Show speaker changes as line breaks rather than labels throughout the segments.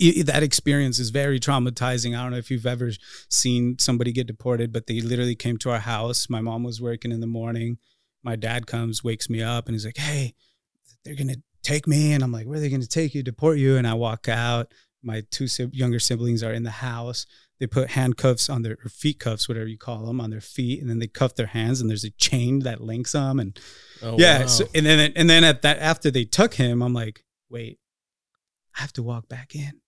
i- that experience is very traumatizing. I don't know if you've ever seen somebody get deported, but they literally came to our house. My mom was working in the morning. My dad comes, wakes me up, and he's like, "Hey, they're gonna take me," and I'm like, "Where are they gonna take you? Deport you?" And I walk out. My two younger siblings are in the house. They put handcuffs on their or feet cuffs, whatever you call them, on their feet, and then they cuff their hands. And there's a chain that links them. And
Oh,
yeah,
wow.
so, and then and then at that after they took him, I'm like, wait, I have to walk back in.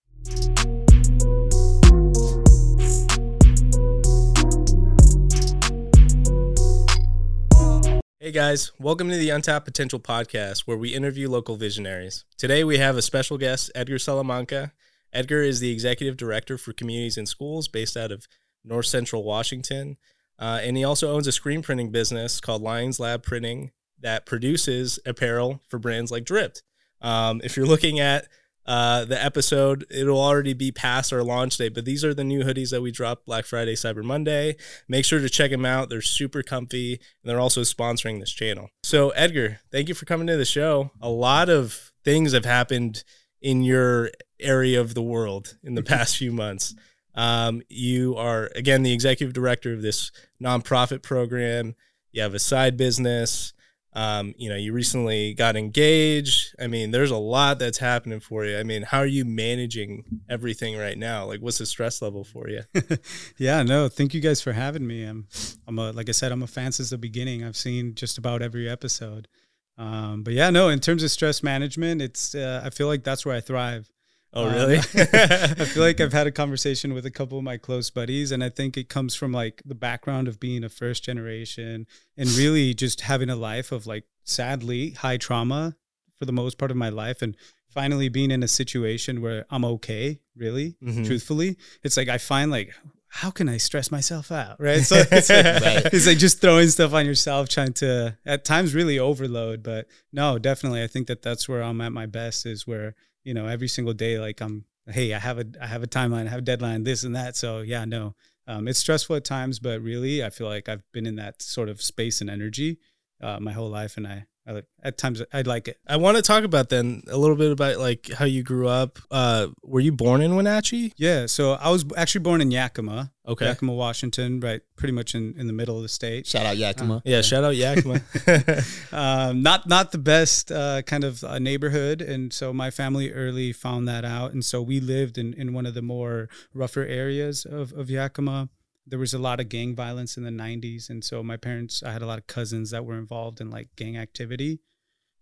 Hey guys, welcome to the Untapped Potential Podcast, where we interview local visionaries. Today we have a special guest, Edgar Salamanca. Edgar is the executive director for Communities in Schools based out of North Central Washington. Uh, and he also owns a screen printing business called Lions Lab Printing that produces apparel for brands like DRYPT. Um, if you're looking at uh, the episode, it'll already be past our launch date, but these are the new hoodies that we dropped Black Friday, Cyber Monday. Make sure to check them out. They're super comfy, and they're also sponsoring this channel. So, Edgar, thank you for coming to the show. A lot of things have happened in your area of the world in the past few months. Um, you are, again, the executive director of this nonprofit program. You have a side business. Um, you know, you recently got engaged. I mean, there's a lot that's happening for you. I mean, how are you managing everything right now? Like, what's the stress level for you?
yeah, no, thank you guys for having me. I'm, I'm a, like I said, I'm a fan since the beginning. I've seen just about every episode. Um, but yeah, no, in terms of stress management, it's, uh, I feel like that's where I thrive.
Oh,
Um,
really?
I feel like I've had a conversation with a couple of my close buddies, and I think it comes from like the background of being a first generation and really just having a life of like sadly high trauma for the most part of my life, and finally being in a situation where I'm okay, really,
Mhm.
truthfully. It's like I find like how can I stress myself out, right? So it's like,
Right.
it's like just throwing stuff on yourself, trying to at times really overload. But no, definitely, I think that that's where I'm at my best is where you know every single day like I'm hey I have a I have a timeline, I have a deadline, this and that. So yeah, no, um, it's stressful at times, but really I feel like I've been in that sort of space and energy uh, my whole life, and I, I like- at times I like it.
I want to talk about then a little bit about like how you grew up. Uh, were you born in Wenatchee?
Yeah, so I was actually born in Yakima,
Okay.
Yakima, Washington, right, pretty much in, in the middle of the state.
Shout out Yakima.
Yeah, shout out Yakima.
um, not not the best uh, kind of uh, neighborhood, and so my family early found that out, and so we lived in, in one of the more rougher areas of, of Yakima. There was a lot of gang violence in the '90s, and so my parents, I had a lot of cousins that were involved in like gang activity,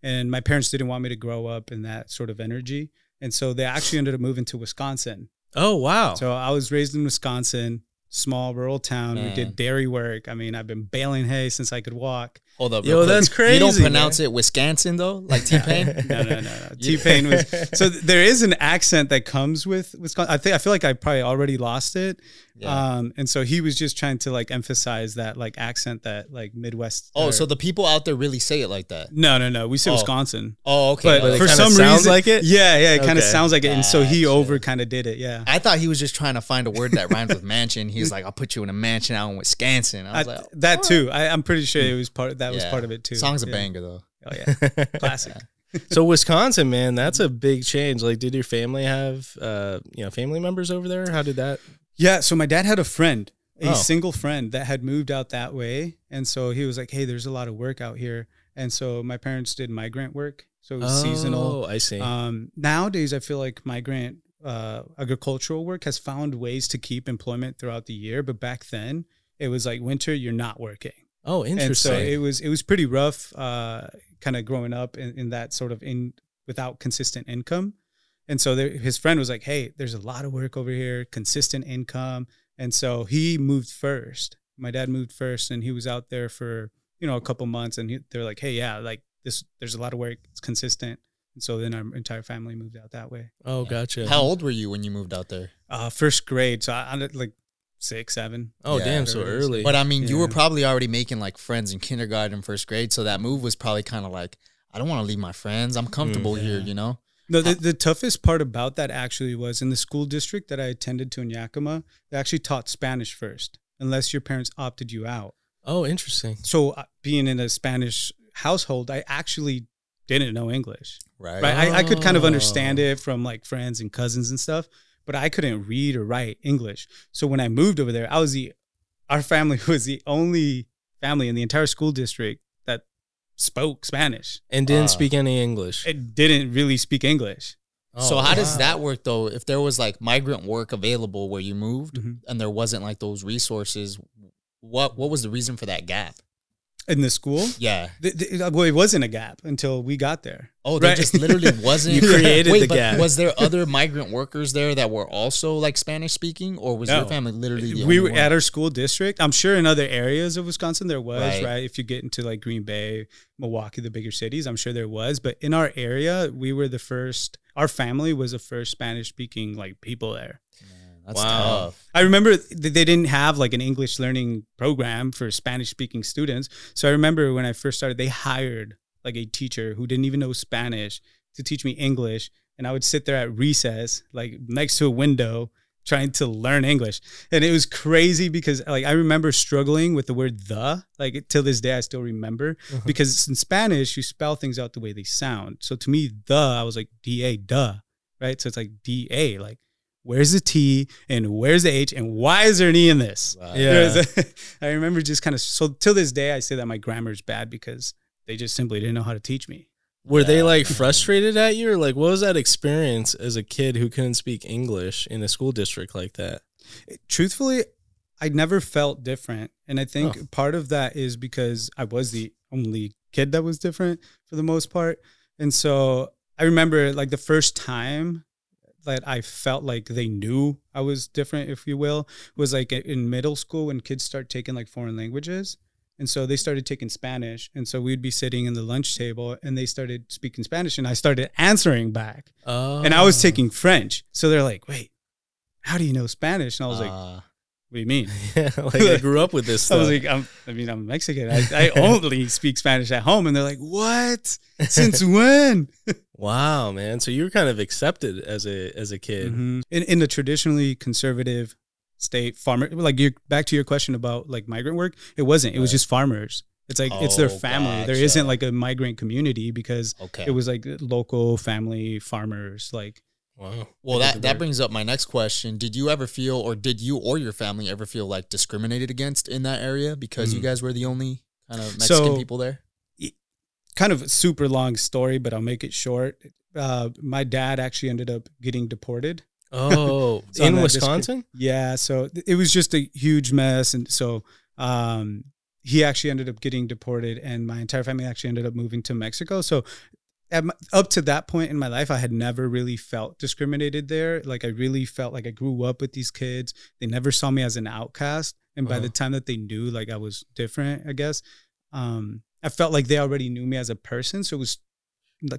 and my parents didn't want me to grow up in that sort of energy, and so they actually ended up moving to Wisconsin.
oh wow.
So I was raised in Wisconsin, small rural town. We
Man.
did dairy work. I mean, I've been baling hay since I could walk.
Hold up.
Yo,
real quick.
that's
You don't
crazy,
pronounce it Wisconsin though, like T Pain.
no, no, no, no. T Pain was so there is an accent that comes with Wisconsin. I think I feel like I probably already lost it.
Yeah.
Um, and so he was just trying to like emphasize that like accent that like Midwest.
oh,
or-
so the people out there really say it like that.
no, no, no. We say
Oh.
Wisconsin,
Oh, okay.
but
But
for
kinda
some
sounds
reason,
like it?
Yeah, yeah, it kind of sounds like it. And so he over kind of did it. Yeah.
I thought he was just trying to find a word that rhymes with mansion. He was like, "I'll put you in a mansion out in Wisconsin." I was
I-
like,
that too. I, I'm pretty sure it was part. That was part of it too.
Song's a
Yeah.
banger though.
Oh yeah, classic.
so Wisconsin, man, that's a big change. Like, did your family have uh, you know, family members over there? How did that?
Yeah, so my dad had a friend, a
Oh.
single friend that had moved out that way, and so he was like, "Hey, there's a lot of work out here," and so my parents did migrant work, so it was seasonal.
Oh, I see.
Um, nowadays, I feel like migrant uh, agricultural work has found ways to keep employment throughout the year, but back then it was like winter, you're not working,
oh,
and
interesting.
so it was it was pretty rough, uh, kind of growing up in, in that sort of in without consistent income. And so there, his friend was like, "Hey, there's a lot of work over here, consistent income." And so he moved first. My dad moved first, and he was out there for you know a couple months. And they're like, "Hey, yeah, like this, there's a lot of work. It's consistent." And so then our entire family moved out that way.
oh, gotcha.
How old were you when you moved out there?
Uh, first grade, so I, I'm like six, seven.
oh,
Yeah,
damn, so early.
But I mean, you were probably already making like friends in kindergarten, first grade. So that move was probably kind of like, I don't want to leave my friends. I'm comfortable here,
yeah.
you know.
No, the, the toughest part about that actually was in the school district that I attended to in Yakima, they actually taught Spanish first, unless your parents opted you out.
oh, interesting.
So, uh, being in a Spanish household, I actually didn't know English.
Right.
Right. I, I could kind of understand
Oh.
it from like friends and cousins and stuff, but I couldn't read or write English. So when I moved over there, I was the our family was the only family in the entire school district that spoke Spanish.
And didn't
Ah.
speak any English.
It didn't really speak English.
so
Oh,
how does that work though? If there was like migrant work available where you moved
Mhm.
and there wasn't like those resources, what what was the reason for that gap?
In the school,
Yeah.
th- th- uh, well, it wasn't a gap until we got there.
Oh, there
Right.
just literally wasn't.
You created
Wait,
the gap.
Was there other migrant workers there that were also like Spanish speaking, or was your family literally? The
we were
one?
at our school district. I'm sure in other areas of Wisconsin there was,
Right.
right. If you get into like Green Bay, Milwaukee, the bigger cities, I'm sure there was. But in our area, we were the first. Our family was the first Spanish speaking like people there.
Man, that's
Wow.
tough.
I remember th- they didn't have like an English learning program for Spanish speaking students. So I remember when I first started, they hired like a teacher who didn't even know Spanish to teach me English. And I would sit there at recess, like next to a window, trying to learn English. And it was crazy because like I remember struggling with the word the, like till this day I still remember.
Uh-huh.
Because in Spanish, you spell things out the way they sound. So to me, the, I was like D A, duh. Right. So it's like D A, like where's the T and where's the H and why is there an E in this?
Right.
Yeah.
You know, it's- I remember just kind of so till this day I say that my grammar is bad because they just simply didn't know how to teach me.
Were they like frustrated at you, or like what was that experience as a kid who couldn't speak English in a school district like that?
Truthfully, I never felt different, and I think
Oh.
part of that is because I was the only kid that was different for the most part, and so I remember like the first time that I felt like they knew I was different, if you will, was like in middle school when kids start taking like foreign languages. And so they started taking Spanish. And so we'd be sitting in the lunch table and they started speaking Spanish and I started answering back.
Oh,
And I was taking French. So they're like, wait, how do you know Spanish? And I was like,
Uh,
what do you mean?
yeah, like I grew up with this
I
stuff.
was like, I'm, I mean, I'm Mexican. I, I only speak Spanish at home. And they're like, what? Since when?
wow, man. So you were kind of accepted as a as a kid.
Mhm. In in the traditionally conservative state, farmer like you back to your question about like migrant work, it wasn't. It was
Right.
just farmers. It's like it's their
Oh,
family. There
gotcha.
isn't like a migrant community because
okay.
it was like local family farmers. Like
Wow.
well, that that brings up my next question. Did you ever feel, or did you or your family ever feel like discriminated against in that area because you
Mm.
guys were the only kind of Mexican
So-
people there?
kind of a super long story, but I'll make it short. Uh, my dad actually ended up getting deported.
Oh,
So
in
that
Wisconsin?
Yeah, so it was just a huge mess, and so um, he actually ended up getting deported, and my entire family actually ended up moving to Mexico. So at my, up to that point in my life, I had never really felt discriminated there. Like I really felt like I grew up with these kids. They never saw me as an outcast, and by
Uh-huh.
the time that they knew like I was different, I guess um, I felt like they already knew me as a person. So it was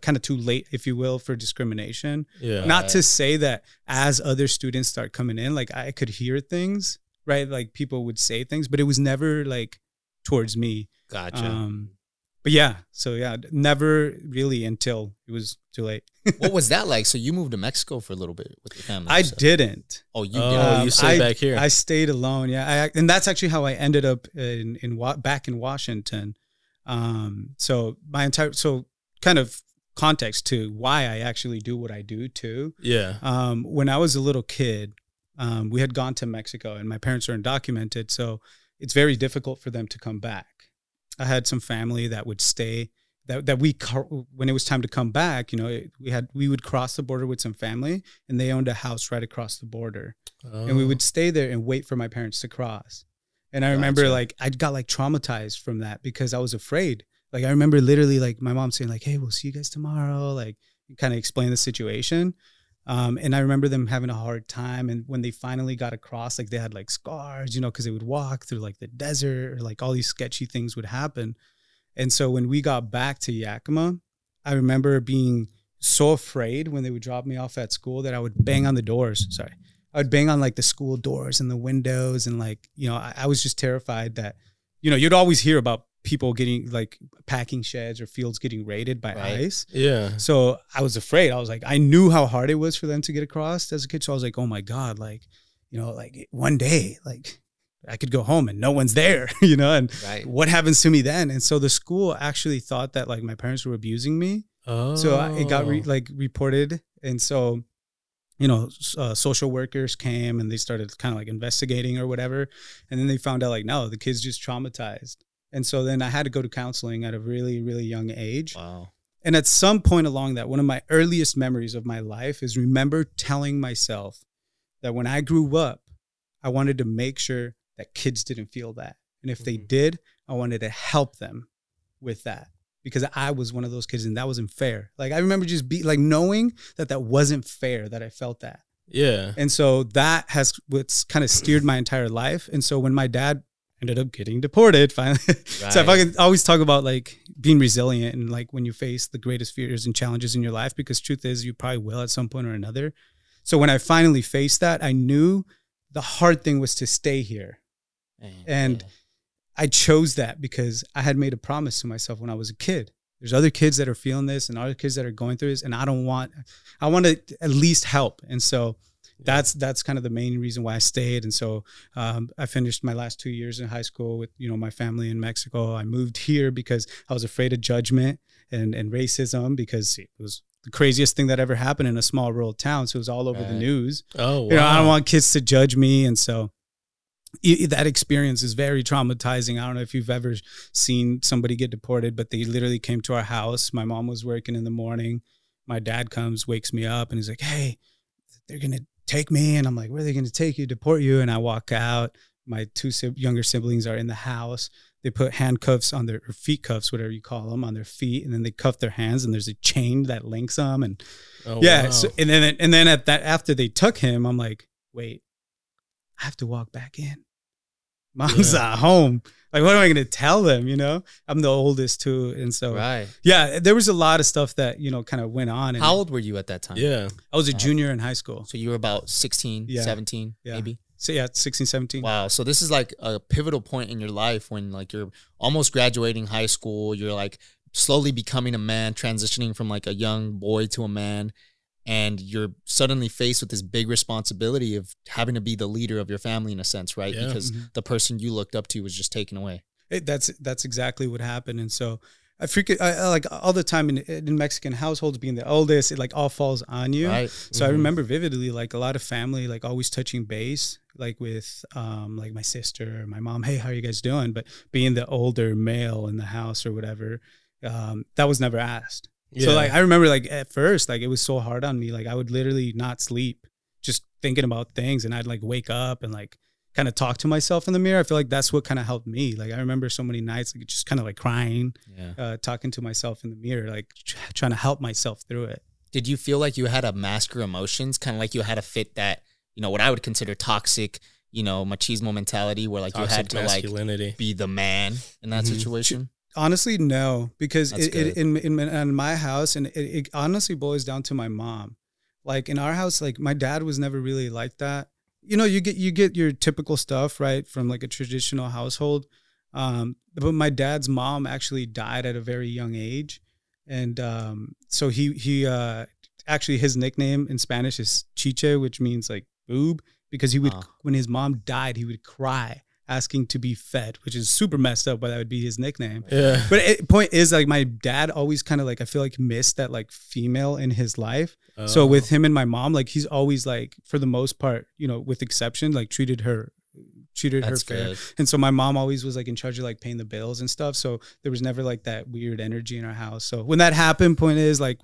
kind of too late, if you will, for discrimination
Yeah.
not to say that as other students start coming in like i could hear things right like people would say things but it was never like towards me
Gotcha.
um but yeah so yeah never really until it was too late
what was that like? So you moved to Mexico for a little bit with your family.
i
you said.
didn't
Oh, you
Oh,
did.
Um,
you stayed
I-
back here.
i stayed alone yeah I, and that's actually how i ended up in in back in washington um so my entire so kind of context to why i actually do what i do too
yeah.
um, when I was a little kid, um, we had gone to Mexico and my parents are undocumented. So it's very difficult for them to come back. I had some family that would stay that, that we, when it was time to come back, you know, it, we had, we would cross the border with some family and they owned a house right across the border and we
Oh.
would stay there and wait for my parents to cross. And I remember like, I got like traumatized from that because I was afraid. Like, I remember literally like my mom saying like, Hey, we'll see you guys tomorrow. Like kind of explain the situation. Um, and I remember them having a hard time. And when they finally got across, like they had like scars, you know, because they would walk through like the desert or like all these sketchy things would happen. And so when we got back to Yakima, I remember being so afraid when they would drop me off at school that I would bang on the doors. Sorry. I would bang on like the school doors and the windows. And like, you know, I, I was just terrified that, you know, you'd always hear about people getting like packing sheds or fields getting raided by
Right.
ICE.
Yeah.
So I was afraid. I was like, I knew how hard it was for them to get across as a kid. So I was like, oh my God, like, you know, like one day, like I could go home and no one's there, you know, and
Right.
what happens to me then? And so the school actually thought that like my parents were abusing me
Oh,
So I- it got re- like reported, and so you know, uh, social workers came and they started kind of like investigating or whatever, and then they found out like no, the kid's just traumatized, and so then I had to go to counseling at a really really young age,
Wow.
and at some point along that, one of my earliest memories of my life is remember telling myself that when I grew up, I wanted to make sure that kids didn't feel that. And if they
Mhm.
did, I wanted to help them with that because I was one of those kids and that wasn't fair. Like I remember just be like knowing that that wasn't fair that I felt that.
yeah.
And so that has what's kind of steered my entire life. And so when my dad ended up getting deported finally, so I
Right.
fucking always talk about like being resilient and like when you face the greatest fears and challenges in your life, because truth is you probably will at some point or another. So when I finally faced that, I knew the hard thing was to stay here.
Man,
And. I chose that because I had made a promise to myself when I was a kid. There's other kids that are feeling this and other kids that are going through this, and I don't want. I want to at least help, and so that's that's kind of the main reason why I stayed. And so um, I finished my last two years in high school with you know my family in Mexico. I moved here because I was afraid of judgment and and racism because it was the craziest thing that ever happened in a small rural town. So it was all over the news
Oh, wow.
you know, I don't want kids to judge me, and so that experience is very traumatizing. I don't know if you've ever seen somebody get deported, but they literally came to our house. My mom was working in the morning. My dad comes, wakes me up, and he's like, "Hey, they're gonna take me," and I'm like, "Where are they gonna take you? Deport you?" And I walk out. My two sib- younger siblings are in the house. They put handcuffs on their or feet cuffs, whatever you call them, on their feet, and then they cuff their hands. And there's a chain that links them, and
Oh,
yeah.
wow.
So, and then and then at that after they took him, I'm like, wait, I have to walk back in. Mom's
Yeah.
at home. Like, what am I gonna tell them? You know, I'm the oldest too, and so
right.
yeah, there was a lot of stuff that you know kind of went on. And
How old were you at that time?
yeah.
I was a junior in high school.
So you were about 16,
Yeah.
17,
Yeah.
maybe?
So yeah, 16, 17.
Wow. So this is like a pivotal point in your life when like you're almost graduating high school, you're like slowly becoming a man, transitioning from like a young boy to a man, and you're suddenly faced with this big responsibility of having to be the leader of your family in a sense, right?
Yeah.
Because
Mhm.
the person you looked up to was just taken away.
It, that's that's exactly what happened, and so I freaking I, I like all the time in in Mexican households, being the oldest, it like all falls on you.
Right.
So I
Mhm.
remember vividly, like a lot of family, like always touching base, like with um, like my sister or my mom. Hey, how are you guys doing? But being the older male in the house or whatever, um, that was never asked. So like I remember, like at first, like it was so hard on me. Like I would literally not sleep, just thinking about things, and I'd like wake up and like kind of talk to myself in the mirror. I feel like that's what kind of helped me. Like I remember so many nights, like just kind of like crying,
Yeah.
uh, talking to myself in the mirror, like tr- trying to help myself through it.
Did you feel like you had to mask your emotions, kind of like you had to fit that, you know, what I would consider toxic, you know, machismo mentality, where like you had to like be the man in that
Mhm.
situation?
Honestly, no, because it, it, in, in in my house, and it, it honestly boils down to my mom. Like in our house, like my dad was never really like that. You know, you get you get your typical stuff right from like a traditional household, um, but my dad's mom actually died at a very young age, and um, so he he uh, actually his nickname in Spanish is Chiche, which means like boob, because he would
Wow.
when his mom died, he would cry asking to be fed, which is super messed up, but that would be his nickname.
Yeah.
But it, point is, like my dad always kind of like I feel like missed that like female in his life. So
Oh.
with him and my mom, like he's always like for the most part, you know, with exception, like treated her treated
That's
her fair.
good.
And so my mom always was like in charge of like paying the bills and stuff. So there was never like that weird energy in our house. So when that happened, point is like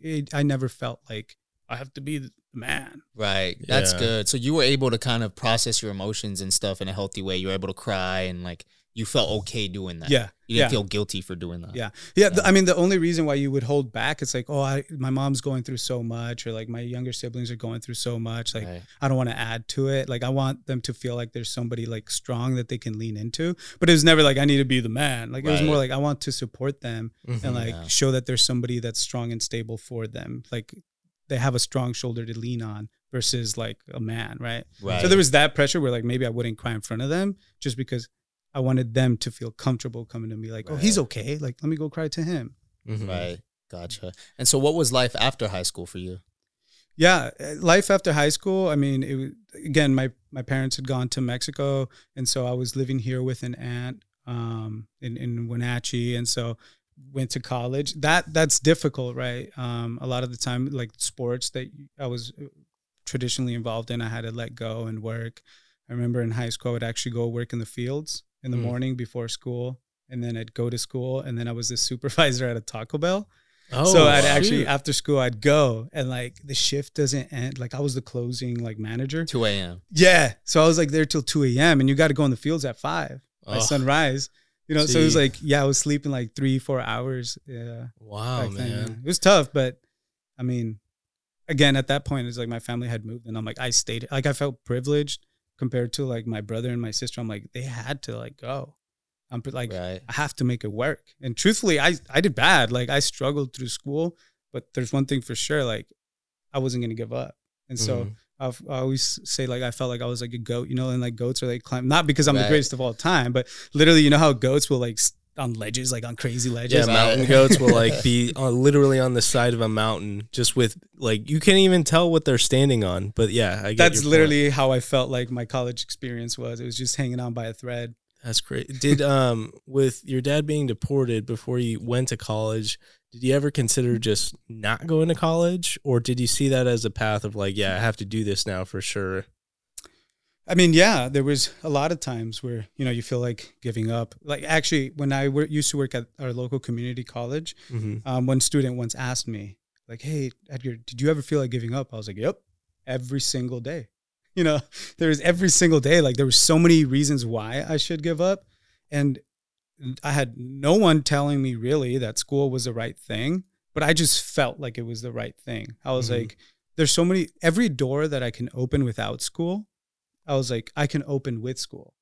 it, I never felt like I have to be man.
Right. That's
Yeah.
good. So you were able to kind of process your emotions and stuff in a healthy way. You were able to cry and like you felt okay doing that.
Yeah.
You didn't
yeah.
feel guilty for doing that.
Yeah. Yeah. th- I mean, the only reason why you would hold back, it's like, oh, I, my mom's going through so much, or like my younger siblings are going through so much. Like,
Right.
I don't want to add to it. Like, I want them to feel like there's somebody like strong that they can lean into. But it was never like, I need to be the man. Like, it was more like, I want to support them
Mhm.
and like
Yeah.
show that there's somebody that's strong and stable for them. Like, they have a strong shoulder to lean on versus like a man. Right.
Right.
So there was that pressure where like maybe I wouldn't cry in front of them just because I wanted them to feel comfortable coming to me like, oh, he's okay. Like, let me go cry to him.
Mhm.
Right. Gotcha. And so what was life after high school for you?
Yeah, uh, life after high school. I mean, it was, again, my my parents had gone to Mexico, and so I was living here with an aunt um, in in Wenatchee, and so went to college. That that's difficult, right? Um, a lot of the time, like sports that I was uh, traditionally involved in, I had to let go and work. I remember in high school, I would actually go work in the fields in the
Mm.
morning before school, and then I'd go to school, and then I was the supervisor at a Taco Bell.
Oh,
so I'd actually after school I'd go, and like the shift doesn't end. Like I was the closing like manager.
2 a.m.
Yeah, so I was like there till two a.m. and you got to go in the fields at five by
Oh,
sunrise. You know, so it was like yeah, I was sleeping like three, four hours. Yeah,
wow,
back then, yeah.
man.
It was tough, but I mean, again, at that point, it's like my family had moved, and I'm like, I stayed. Like I felt privileged compared to like my brother and my sister. I'm like, they had to like go. I'm like,
right.
I have to make it work. And truthfully, I I did bad. Like I struggled through school, but there's one thing for sure, like I wasn't gonna give up. And so
Mhm.
I've, I always say like I felt like I was like a goat, you know, and like goats are like climb not because I'm the greatest of all time, but literally, you know how goats will like on ledges, like on crazy
Yeah,
ledges.
Right.
mountain goats will like be on, literally on the side of a mountain, just with like you can't even tell what they're standing on. But yeah, I
That's literally how I felt like my college experience was. It was just hanging on by a thread.
That's great. Did um with your dad being deported before you went to college, did you ever consider just not going to college or did you see that as a path of like, yeah, I have to do this now for sure?
I mean, yeah, there was a lot of times where you know you feel like giving up. Like actually, when I used to work at our local community college,
Mm-hmm.
um, one student once asked me, like, "Hey, Edgar, did you ever feel like giving up?" I was like, "Yep, every single day." You know, there was every single day. Like there was so many reasons why I should give up, and I had no one telling me really that school was the right thing, but I just felt like it was the right thing. I was
Mhm.
like, "There's so many. Every door that I can open without school, I was like, I can open with school."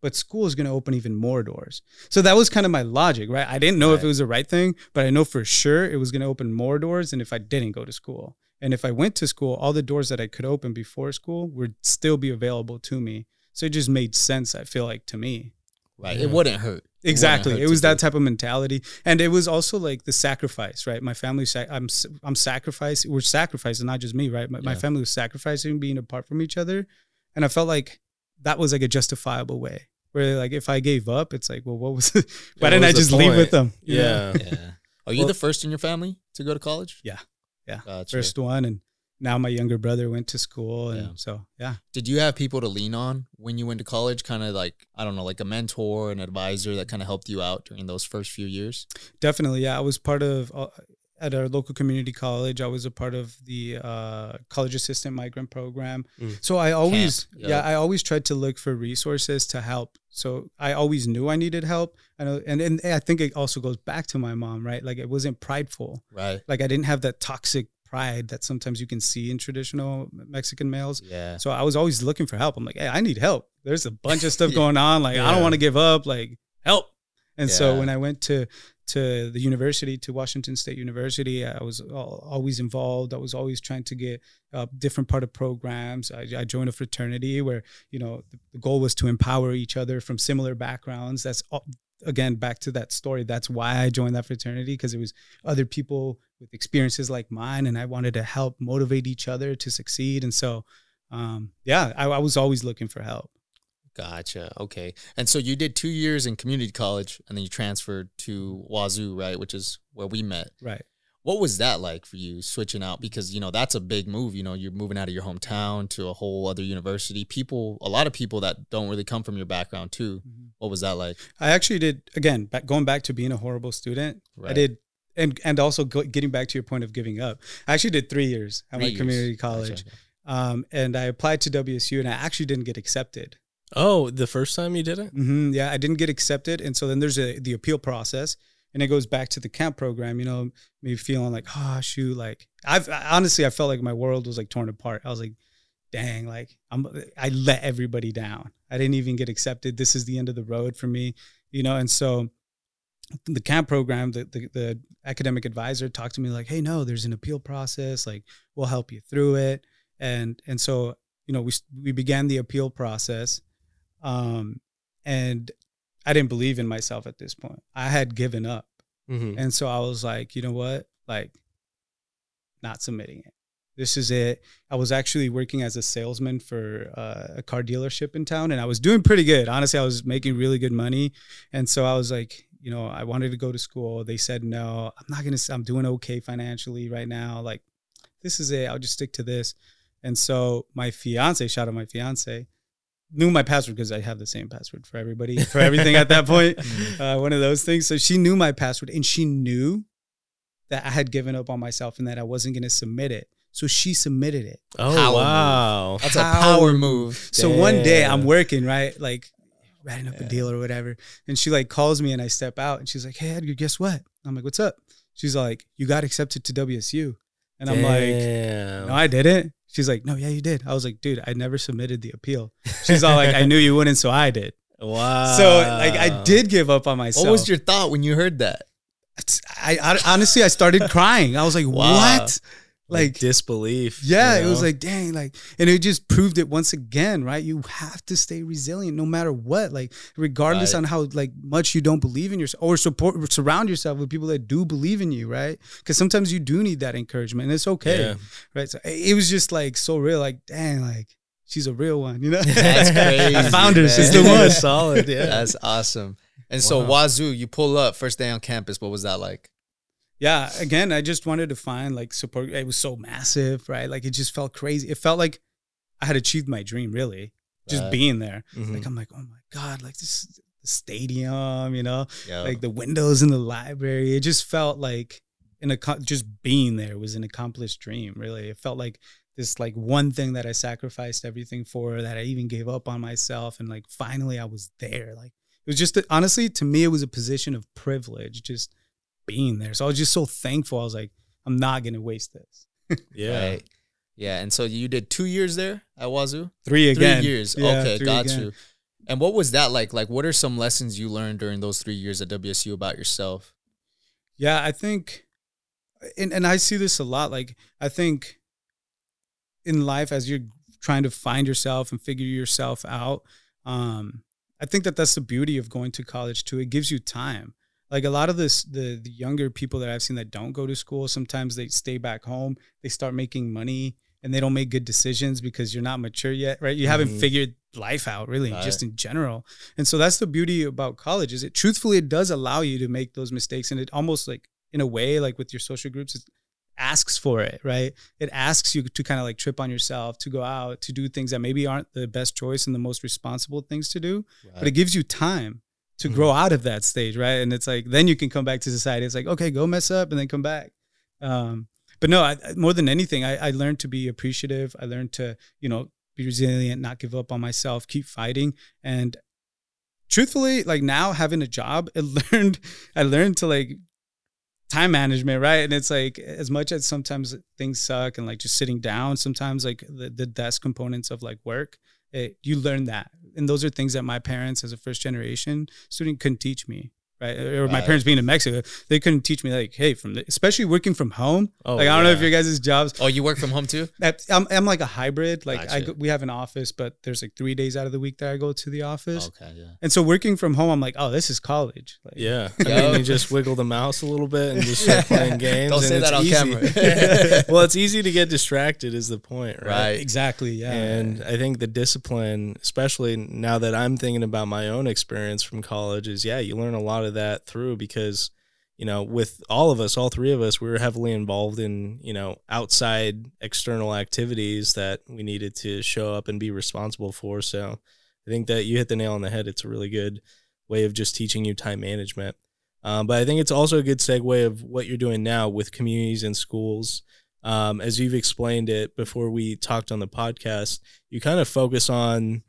But school is going to open even more doors. So that was kind of my logic, right? I didn't know if it was the right thing, but I know for sure it was going to open more doors than if I didn't go to school. And if I went to school, all the doors that I could open before school would still be available to me. So it just made sense, I feel like, to me.
Right.
Yeah.
It wouldn't hurt. It
Exactly.
hurt
It was that
do.
type of mentality. And it was also like the sacrifice, right? My family, I'm, I'm sacrificing, we're sacrificing, not just me, right? My, my family was sacrificing being apart from each other. And I felt like that was like a justifiable way where like, if I gave up, it's like, well, what was, why
what
didn't I just leave with them?
Yeah.
Yeah. Are you
Well-
the first in your family to go to college?
Yeah. Yeah.
Gotcha.
First one. And now my younger brother went to school. And
Yeah.
so, yeah.
Did you have people to lean on when you went to college? Kind of like, I don't know, like a mentor, an advisor that kind of helped you out during those first few years?
Definitely, yeah. I was part of uh, at our local community college. I was a part of the uh, College Assistance Migrant Program.
Mm.
So I always,
Camp,
yeah. I always tried to look for resources to help. So I always knew I needed help. I know, and and I think it also goes back to my mom, right? Like it wasn't prideful.
Right.
Like I didn't have that toxic pride that sometimes you can see in traditional Mexican males.
Yeah.
So I was always looking for help. I'm like, hey, I need help. There's a bunch of stuff
Yeah.
going on. Like, I don't want to give up. Like, help. And so when I went to to the university, to Washington State University, I was always involved. I was always trying to get uh, different part of programs. I, I joined a fraternity where you know the, the goal was to empower each other from similar backgrounds. That's all, again back to that story. That's why I joined that fraternity because it was other people with experiences like mine, and I wanted to help motivate each other to succeed. And so, um, yeah, I, I was always looking for help.
Gotcha. Okay. And so you did two years in community college and then you transferred to Wazoo, right? Which is where we met.
Right.
What was that like for you switching out? Because, you know, that's a big move. You know, you're moving out of your hometown to a whole other university. People, a lot of people that don't really come from your background too. What was that like?
I actually did again. Back, going back to being a horrible student,
right.
I did, and and also go, getting back to your point of giving up. I actually did three years at
Three
my
years.
community college, um, and I applied to WSU, and I actually didn't get accepted.
Oh, the first time you did it?
hmm yeah, I didn't get accepted, and so then there's a the appeal process, and it goes back to the camp program. You know, me feeling like, oh shoot, like I've I- honestly I felt like my world was like torn apart. I was like, dang, like I'm I let everybody down. I didn't even get accepted. This is the end of the road for me, you know, and so the camp program, the, the the academic advisor talked to me like, hey, no, there's an appeal process. Like we'll help you through it, and and so you know we we began the appeal process um, and I didn't believe in myself at this point. I had given up,
Mm-hmm.
and so I was like, you know what, like, not submitting it. This is it. I was actually working as a salesman for uh, a car dealership in town, and I was doing pretty good. Honestly, I was making really good money, and so I was like, you know, I wanted to go to school. They said no. I'm not gonna. I'm doing okay financially right now. Like, this is it. I'll just stick to this. And so my fiance, shout out my fiance, knew my password because I have the same password for everybody for everything at that point. Uh, one of those things. So she knew my password and she knew that I had given up on myself and that I wasn't going to submit it. So she submitted it.
Oh
Power
wow.
That's a power move.
So one day I'm working, right? Like writing up a deal or whatever. And she like calls me and I step out and she's like, Hey Edgar, guess what? I'm like, What's up? She's like, You got accepted to WSU. And I'm like, No, I didn't. She's like, No, yeah, you did. I was like, dude, I never submitted the appeal. She's all like, I knew you wouldn't, so I did.
wow.
So like I did give up on myself.
What was your thought when you heard that?
I, I honestly I started crying. I was like,
Wow.
what?
Like
Like
disbelief.
yeah,
you
it was like dang, like and it just proved it once again, right? You have to stay resilient no matter what. Like regardless
Right.
on how like much you don't believe in yourself or support surround yourself with people that do believe in you, right? Because sometimes you do need that encouragement and it's okay.
Yeah.
Right. So it was just like so real, like dang, like she's a real one, you know?
That's crazy.
I found her,
man.
she's the one.
solid. Yeah.
That's awesome. And so
Wow.
Wazoo, you pull up first day on campus. What was that like?
Yeah again i just wanted to find like support it was so massive right? Like it just felt crazy. It felt like i had achieved my dream really just
Right.
being there.
Mhm.
like i'm like oh my god like this stadium you know? Like the windows in the library. It just felt like an ac- just being there was an accomplished dream really. It felt like this like one thing that i sacrificed everything for that i even gave up on myself and like finally i was there. Like it was just honestly to me it was a position of privilege just being there so i was just so thankful i was like i'm not gonna waste this
yeah.
Right. Yeah. And so you did two years there at Wazoo?
three again
Three years.
Yeah,
okay,
three
got
again.
you. And what was that like? Like, what are some lessons you learned during those three years at WSU about yourself?
Yeah, I think, and, and I see this a lot. Like, I think in life, as you're trying to find yourself and figure yourself out, um, I think that that's the beauty of going to college too. It gives you time. Like a lot of this, the the younger people that I've seen that don't go to school, sometimes they stay back home. They start making money and they don't make good decisions because you're not mature yet, right? You haven't
Mhm.
figured life out really,
Right.
just in general. And so that's the beauty about college is it truthfully it does allow you to make those mistakes and it almost like in a way like with your social groups it asks for it, right? It asks you to kind of like trip on yourself, to go out, to do things that maybe aren't the best choice and the most responsible things to do, but it gives you time to grow out of that stage, right? And it's like then you can come back to society. It's like, okay, go mess up and then come back. Um, but no, I, I- more than anything, I, I learned to be appreciative. I learned to, you know, be resilient, not give up on myself, keep fighting. And truthfully, like now having a job, I learned, I learned to like time management, right? And it's like as much as sometimes things suck and like just sitting down, sometimes like the, the desk components of like work, it, you learn that. And those are things that my parents as a first generation student couldn't teach me. Right. Or my
Right.
parents being in Mexico, they couldn't teach me like, hey, from the, especially working from home.
Oh,
like I don't know if your guys' jobs
Oh, you work from home too?
that- I'm, I'm like a hybrid. Like I
Gotcha.
go, we have an office, but there's like three days out of the week that I go to the office.
Okay, yeah.
And so working from home, I'm like, oh, this is college. Like,
Yeah. I
Yo.
mean, you just wiggle the mouse a little bit and just start playing games.
Don't
and
say
it's
that on
easy.
camera.
well, it's easy to get distracted, is the point, right?
Right.
exactly. Yeah.
And I think the discipline, especially now that I'm thinking about my own experience from college, is yeah, you learn a lot of that through because, you know, with all of us, all three of us, we were heavily involved in, you know, outside external activities that we needed to show up and be responsible for. So I think that you hit the nail on the head. It's a really good way of just teaching you time management. Um, but I think it's also a good segue of what you're doing now with Communities in Schools. Um, as you've explained it before we talked on the podcast, you kind of focus on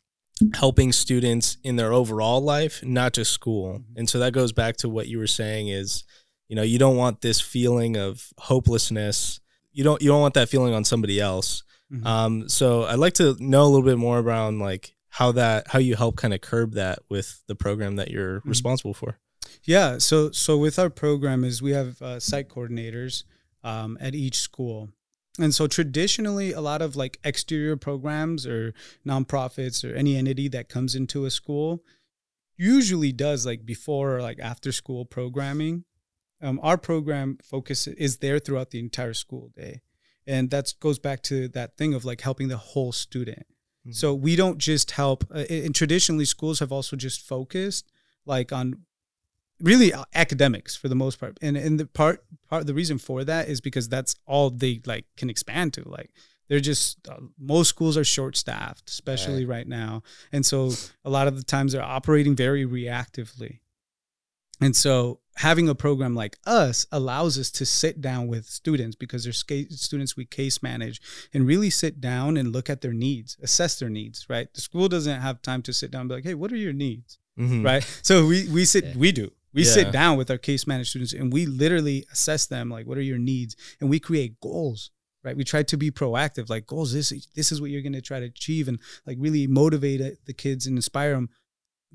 helping students in their overall life, not just school. And so that goes back to what you were saying is, you know, you don't want this feeling of hopelessness. You don't you don't want that feeling on somebody else.
Mhm.
Um, so I'd like to know a little bit more around like how that how you help kind of curb that with the program that you're
Mhm.
responsible for.
Yeah. So so with our program is we have uh, site coordinators um, at each school, and so traditionally a lot of like exterior programs or nonprofits or any entity that comes into a school usually does like before or like after school programming. Um, our program focus is there throughout the entire school day, and that goes back to that thing of like helping the whole student. So we don't just help. Uh, and traditionally, schools have also just focused like on really uh, academics for the most part and and the part part the reason for that is because that's all they like can expand to like they're just uh, most schools are short staffed especially right. right now and so a lot of the times they're operating very reactively and so having a program like us allows us to sit down with students because they're sca- students we case manage and really sit down and look at their needs, assess their needs, right? The school doesn't have time to sit down and be like, hey, what are your needs? Mm-hmm. Right. So we we sit, yeah. we do. We yeah. sit down with our case managed students and we literally assess them like what are your needs and we create goals right we try to be proactive like goals this this is what you're going to try to achieve and like really motivate uh, the kids and inspire them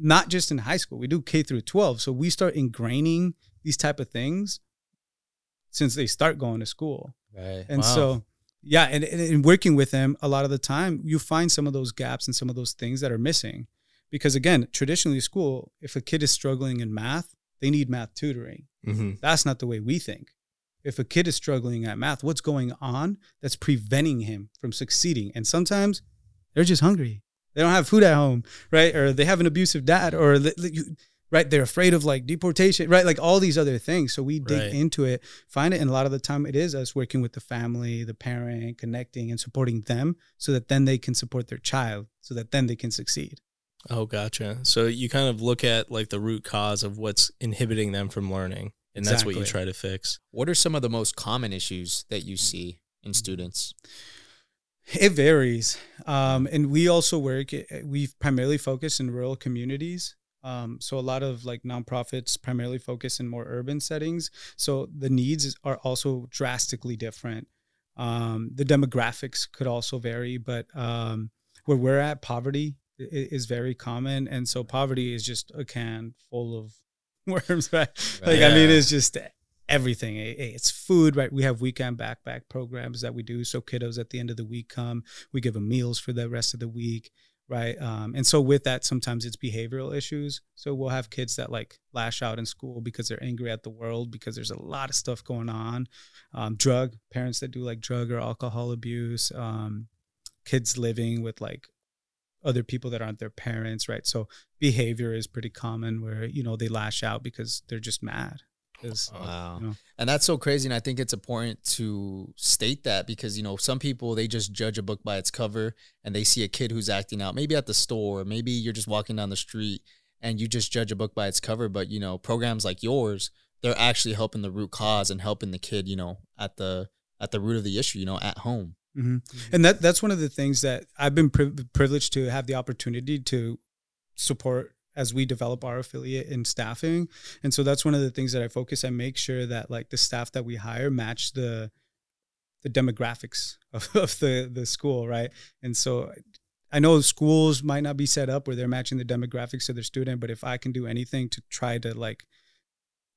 not just in high school. We do K through 12. So we start ingraining these type of things since they start going to school.
Right.
And wow. so yeah, and, and working with them a lot of the time, you find some of those gaps and some of those things that are missing. Because again, traditionally school, if a kid is struggling in math, they need math tutoring. Mm-hmm. That's not the way we think. If a kid is struggling at math, what's going on that's preventing him from succeeding? And sometimes they're just hungry. They don't have food at home, right? Or they have an abusive dad, or right? They're afraid of like deportation, right? Like all these other things. So we dig right. into it, find it, and a lot of the time it is us working with the family, the parent, connecting and supporting them, so that then they can support their child, so that then they can succeed.
Oh, gotcha. So you kind of look at like the root cause of what's inhibiting them from learning, and exactly. that's what you try to fix.
What are some of the most common issues that you see in students?
It varies. Um, and we also work, eh, we primarily focus in rural communities. Um, so a lot of like nonprofits primarily focus in more urban settings. So the needs are also drastically different. Um, the demographics could also vary, but um, where we're at, poverty is very common. And so poverty is just a can full of worms, right? Like, yeah. I mean, it's just everything. It's food, right? We have weekend backpack programs that we do. So kiddos at the end of the week come, we give them meals for the rest of the week, right? Um, and so with that, sometimes it's behavioral issues. So we'll have kids that like lash out in school because they're angry at the world because there's a lot of stuff going on. Um, drug parents that do like drug or alcohol abuse. Um, kids living with like other people that aren't their parents, right? So behavior is pretty common where you know they lash out because they're just mad.
Wow. You know. And that's so crazy. And I think it's important to state that because, you know, some people, they just judge a book by its cover and they see a kid who's acting out, maybe at the store, maybe you're just walking down the street and you just judge a book by its cover. But, you know, programs like yours, they're actually helping the root cause and helping the kid, you know, at the, at the root of the issue, you know, at home.
Mm-hmm. Mm-hmm. And that that's one of the things that I've been pri- privileged to have the opportunity to support as we develop our affiliate in staffing. And so that's one of the things that I focus. and make sure that like the staff that we hire match the the demographics of, of the the school, right? And so I know schools might not be set up where they're matching the demographics of their student, but if I can do anything to try to like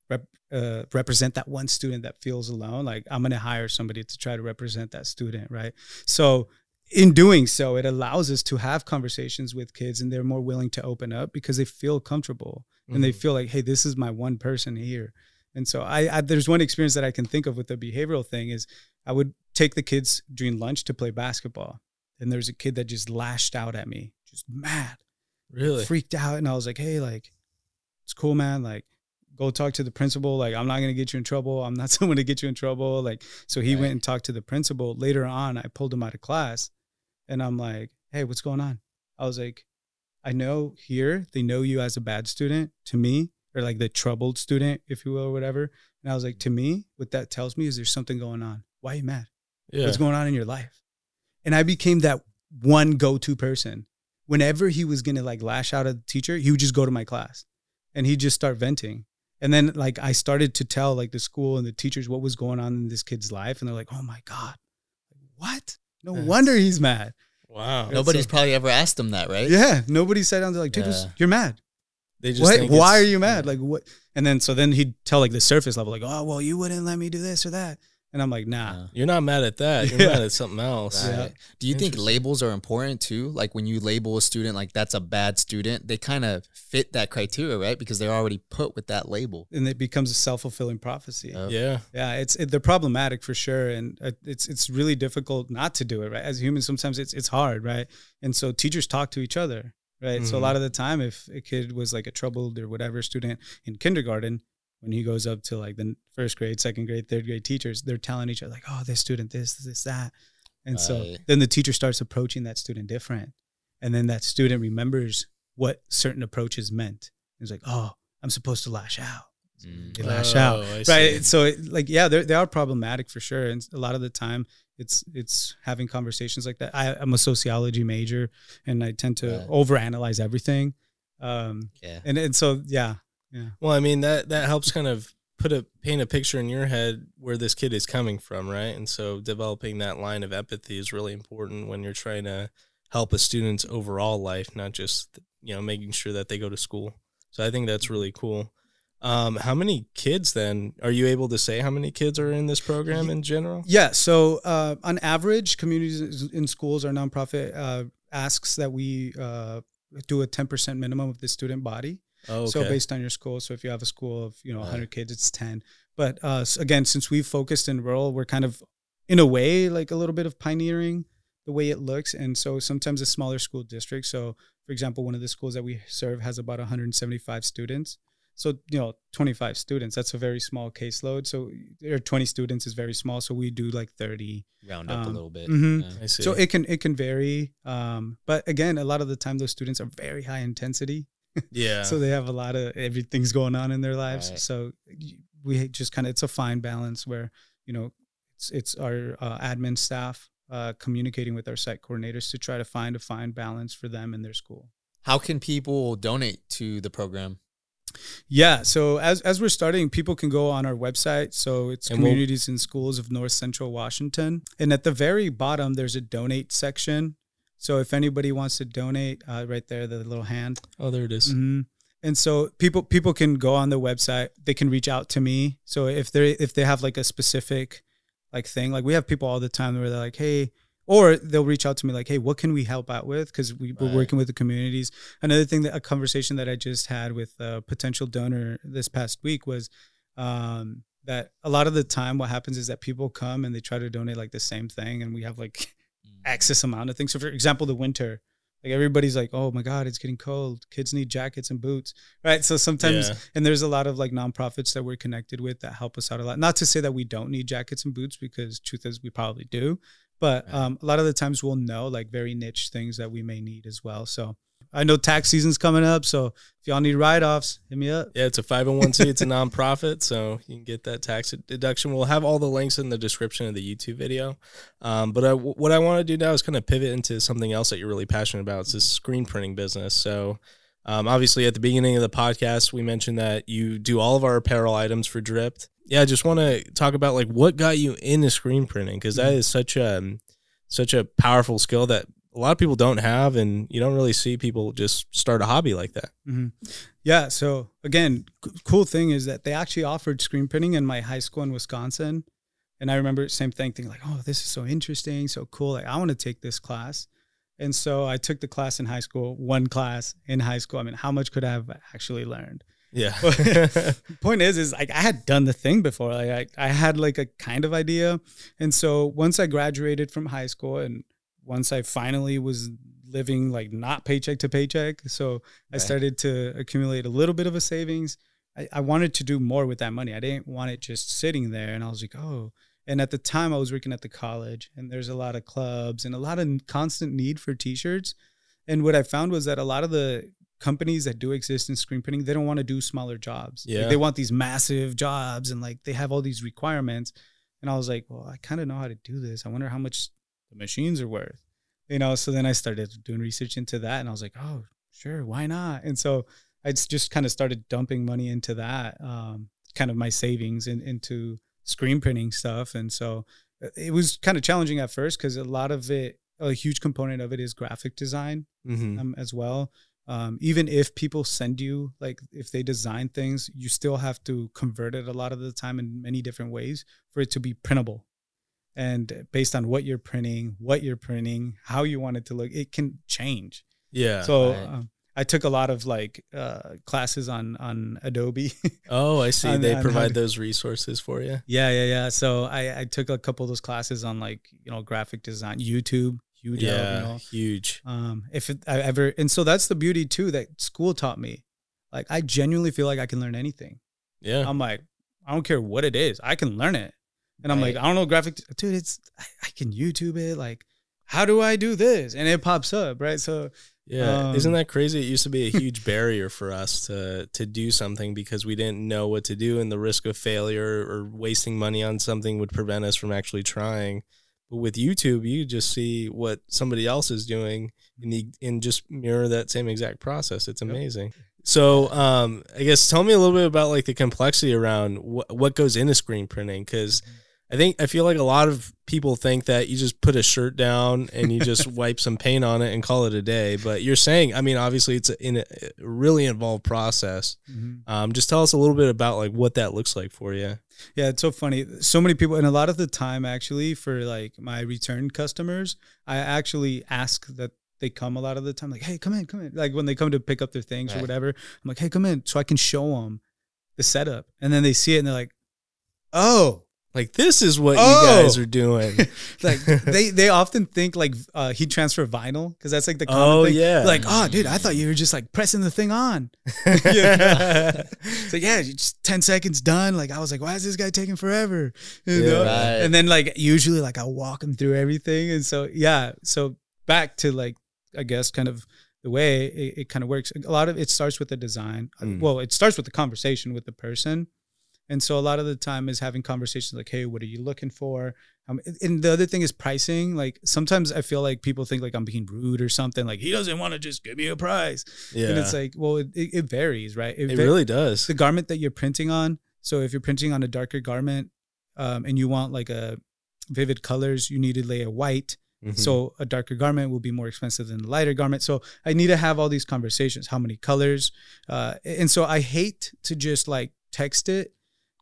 rep, uh, represent that one student that feels alone, like I'm gonna hire somebody to try to represent that student, right? So in doing so, it allows us to have conversations with kids and they're more willing to open up because they feel comfortable mm-hmm. and they mm-hmm. feel like, hey, this is my one person here. And so I, I, there's one experience that I can think of with the behavioral thing is I would take the kids during lunch to play basketball. And there's a kid that just lashed out at me, just mad.
Really?
Freaked out. And I was like, hey, like, it's cool, man. Like, go talk to the principal. Like, I'm not gonna get you in trouble. I'm not someone to get you in trouble. Like, so he right. went and talked to the principal. Later on, I pulled him out of class and I'm like, hey, what's going on? I was like, I know here they know you as a bad student to me, or like the troubled student, if you will, or whatever. And I was like, to me, what that tells me is there's something going on. Why are you mad? Yeah. What's going on in your life? And I became that one go-to person. Whenever he was gonna like lash out at the teacher, he would just go to my class and he'd just start venting. And then like I started to tell like the school and the teachers what was going on in this kid's life, and they're like, "Oh my god, what? No wonder he's mad.
Wow.
Nobody's so, probably ever asked him that, right?
Yeah. Nobody sat down. They're like, dude, yeah. you're mad. They just what? Why are you mad? Yeah. Like what? And then so then he'd tell like the surface level, like, oh well, you wouldn't let me do this or that. And I'm like, nah.
You're not mad at that. You're yeah. mad at something else.
Right. Yeah. Do you think labels are important too? Like when you label a student like that's a bad student, they kind of fit that criteria, right? Because they're already put with that label.
And it becomes a self fulfilling prophecy.
Yeah.
Yeah. It's it, they're problematic for sure, and uh, it's it's really difficult not to do it. Right. As humans, sometimes it's it's hard, right? And so teachers talk to each other right? So a
Mhm.
lot of the time, if a kid was like a troubled or whatever student in kindergarten, when he goes up to like the first grade, second grade, third grade teachers, they're telling each other like, "Oh, this student, this, this, that," and so then the teacher starts approaching that student different, and then that student remembers what certain approaches meant. He's like, "Oh, I'm supposed to lash out."
Mm.
They lash
Oh,
out
I see.
right so it, like yeah they are problematic for sure and a lot of the time it's it's having conversations like that I, i'm a sociology major and i tend to
Right.
overanalyze everything um
Yeah.
and and so yeah
Well, I mean that that helps kind of put a paint a picture in your head where this kid is coming from, right? And so developing that line of empathy is really important when you're trying to help a student's overall life, not just you know making sure that they go to school. So I think that's really cool. Um, how many kids then are you able to say how many kids are in this program in general?
yeah so uh on average communities in schools our nonprofit uh asks that we uh do a 10% minimum of the student body
Oh, okay.
So based on your school, so if you have a school of you know
Right.
100 kids, it's 10. But uh, again, since we've focused in rural, we're kind of in a way like a little bit of pioneering the way it looks, and so sometimes a smaller school district. So for example, one of the schools that we serve has about 175 students. So you know, 25 students. That's a very small caseload. So or 20 students is very small. So we do like 30
Round up a
Um,
little bit.
Mm-hmm.
Yeah.
I see.
so it can it can vary, um, but again, a lot of the time those students are very high intensity
yeah.
so they have a lot of everything's going on in their lives
Right.
so we just kind of it's a fine balance where you know it's it's our uh, admin staff uh, communicating with our site coordinators to try to find a fine balance for them and their school
How can people donate to the program?
yeah so as as we're starting people can go on our website so it's
And we'll-
Communities in Schools of north central washington and at the very bottom there's a donate section so if anybody wants to donate uh, right there the little hand
oh, there it is.
hmm And so people people can go on the website. They can reach out to me. So if they if they have like a specific like thing, like we have people all the time where they're like, hey, or they'll reach out to me like, hey, what can we help out with? Because we, we're
Right.
working with the communities. Another thing that a conversation that I just had with a potential donor this past week was um, that a lot of the time what happens is that people come and they try to donate like the same thing, and we have like excess amount of things. So, for example, the winter, like everybody's like, "Oh my God, it's getting cold. Kids need jackets and boots." Right. So sometimes,
Yeah.
and there's a lot of like nonprofits that we're connected with that help us out a lot. Not to say that we don't need jackets and boots, because truth is we probably do. But
Right.
um, a lot of the times we'll know like very niche things that we may need as well. So I know tax season's coming up, so if y'all need write offs, hit me up.
Yeah, it's a 501c. It's a nonprofit, so you can get that tax deduction. We'll have all the links in the description of the YouTube video. Um, but I, what I want to do now is kind of pivot into something else that you're really passionate about. It's this screen printing business. So, um, obviously, at the beginning of the podcast, we mentioned that you do all of our apparel items for DRYPT. Yeah, I just want to talk about like what got you into screen printing because that is such a such a powerful skill that a lot of people don't have, and you don't really see people just start a hobby like that.
hmm Yeah. So again, c- cool thing is that they actually offered screen printing in my high school in Wisconsin, and I remember same thing, thinking like, "Oh, this is so interesting, so cool! Like, I want to take this class." And so I took the class in high school, one class in high school. I mean, how much could I have actually learned?
Yeah.
Point is, is like I had done the thing before. Like I, I had like a kind of idea, and so once I graduated from high school, and once I finally was living like not paycheck to paycheck, so I started to accumulate a little bit of a savings. I, I wanted to do more with that money. I didn't want it just sitting there, and I was like, oh. And at the time, I was working at the college, and there's a lot of clubs and a lot of constant need for T-shirts. And what I found was that a lot of the companies that do exist in screen printing, they don't want to do smaller jobs. Like,
Yeah.
they want these massive jobs and like they have all these requirements. And I was like, well, I kind of know how to do this. I wonder how much the machines are worth. You know, so then I started doing research into that and I was like, oh, sure, why not? And so I just- kind of started dumping money into that, um, kind of my savings in, into screen printing stuff. And so uh, it was kind of challenging at first because a lot of it, a huge component of it is graphic design
hmm
um, as well. Um, even if people send you like if they design things, you still have to convert it a lot of the time in many different ways for it to be printable. And based on what you're printing, what you're printing, how you want it to look, it can change.
Yeah.
so
right.
um, I took a lot of like uh, classes on on Adobe.
oh, I see.
on-
they
on
provide
to-
those resources for you.
yeah, yeah, yeah. So I I took a couple of those classes on like you know graphic design, YouTube, huge
yeah.
You know,
huge.
um, if it, I ever, and so that's the beauty too that school taught me. Like I genuinely feel like I can learn anything.
Yeah,
I'm like, I don't care what it is, I can learn it. And I'm like, I don't know graphic, dude. It's I, can YouTube it. Like, how do I do this? And it pops up, right? So
yeah.
um,
Isn't that crazy? It used to be a huge barrier for us to to do something because we didn't know what to do, and the risk of failure or wasting money on something would prevent us from actually trying. But with YouTube, you just see what somebody else is doing and you, and just mirror that same exact process. It's amazing. So, um, I guess tell me a little bit about like the complexity around what what goes into screen printing because I think I feel like a lot of people think that you just put a shirt down and you just wipe some paint on it and call it a day. But you're saying, I mean, obviously it's a, in a really involved process. Um, just tell us a little bit about like what that looks like for you.
Yeah, it's so funny. So many people, and a lot of the time, actually, for like my return customers, I actually ask that they come a lot of the time, like, "Hey, come in, come in." Like when they come to pick up their things or whatever, I'm like, "Hey, come in," so I can show them the setup, and then they see it and they're like, "Oh."
Like this is what
Oh!
you guys are doing.
Like they they often think like uh, heat transfer vinyl because that's like the common
Oh,
thing.
yeah.
like oh dude I thought you were just like pressing the thing on. It's like, yeah, you just 10 seconds done. Like, I was like, why is this guy taking forever? You
Yeah.
know?
Right.
And then, like, usually, like, I'll walk him through everything. And so, yeah. So, back to, like, I guess kind of the way it, it kind of works. A lot of it starts with the design.
Mm.
Well, it starts with the conversation with the person. And so, a lot of the time is having conversations like, hey, what are you looking for? Um, and the other thing is pricing. Like, sometimes I feel like people think like I'm being rude or something. Like, he doesn't want to just give me a price.
yeah,
And it's like, well, it, it, it varies, right?
it
va-
really does.
the garment that you're printing on. So if you're printing on a darker garment, um, and you want like a vivid colors, you need to lay a white.
Mhm.
So a darker garment will be more expensive than a lighter garment. So I need to have all these conversations. How many colors? Uh, and so I hate to just like text it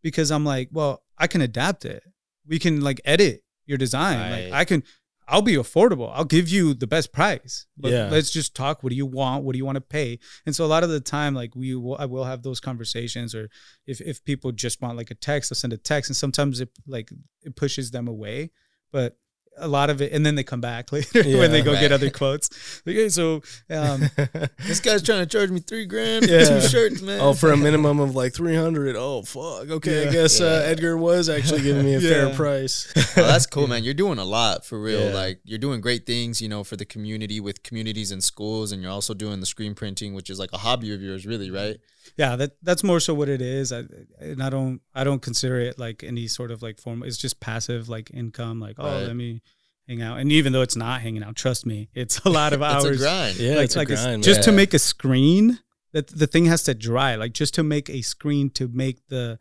because I'm like, well, I can adapt it. We can like edit your design. Like I can. I'll be affordable. I'll give you the best price. But
Yeah.
let's just talk. What do you want? What do you want to pay? And so a lot of the time, like we will, I will have those conversations. Or if if people just want like a text, I'll send a text. And sometimes it like it pushes them away. But a lot of it, and then they come back later
Yeah,
when they go get other quotes. Okay, so um,
This guy's trying to charge me three grand for
Yeah.
two shirts, man.
oh, for a minimum of like three hundred. Oh fuck. Okay, I
Yeah.
guess uh, Edgar was actually giving me a fair price.
Oh, that's cool, man. You're doing a lot for real.
Yeah.
Like you're doing great things, you know, for the community with Communities in Schools, and you're also doing the screen printing, which is like a hobby of yours, really, right?
Yeah, that that's more so what it is. I, and I don't I don't consider it like any sort of like form. It's just passive like income. Like oh,
Right.
let me hang out. And even though it's not hanging out, trust me, it's a lot of hours.
It's a grind.
Yeah,
like,
it's a
like it's-
grind.
just to make a screen that the thing has to dry like just to make a screen to make the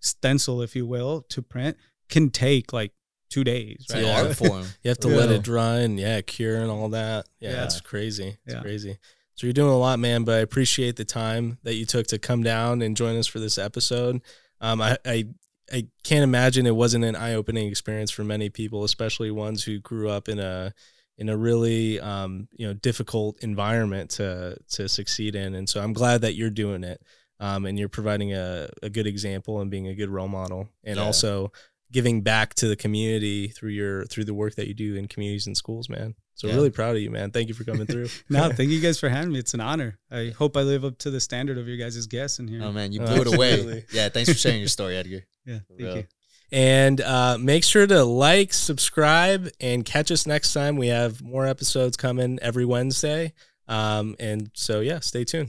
stencil if you will to print can take like two days
It's
right
Yeah.
art form.
You have to
Yeah.
let it dry and yeah, cure and all that. Yeah,
Yeah.
it's crazy. It's
Yeah.
crazy. So you're doing a lot, man. But I appreciate the time that you took to come down and join us for this episode. Um, I, I I can't imagine it wasn't an eye opening experience for many people, especially ones who grew up in a in a really um, you know difficult environment to to succeed in. And so I'm glad that you're doing it. Um, and you're providing a, a good example and being a good role model and
Yeah.
also giving back to the community through your through the work that you do in Communities in Schools, man. So
Yeah.
really proud of you, man. Thank you for coming through.
no thank you guys for having me it's an honor i hope i live up to the standard of your guys' guests in here
Oh man, you
Oh,
blew it away. Yeah, thanks for sharing your story, Edgar.
yeah thank you
And uh, make sure to like, subscribe, and catch us next time. We have more episodes coming every Wednesday. Um, and so, yeah, stay tuned.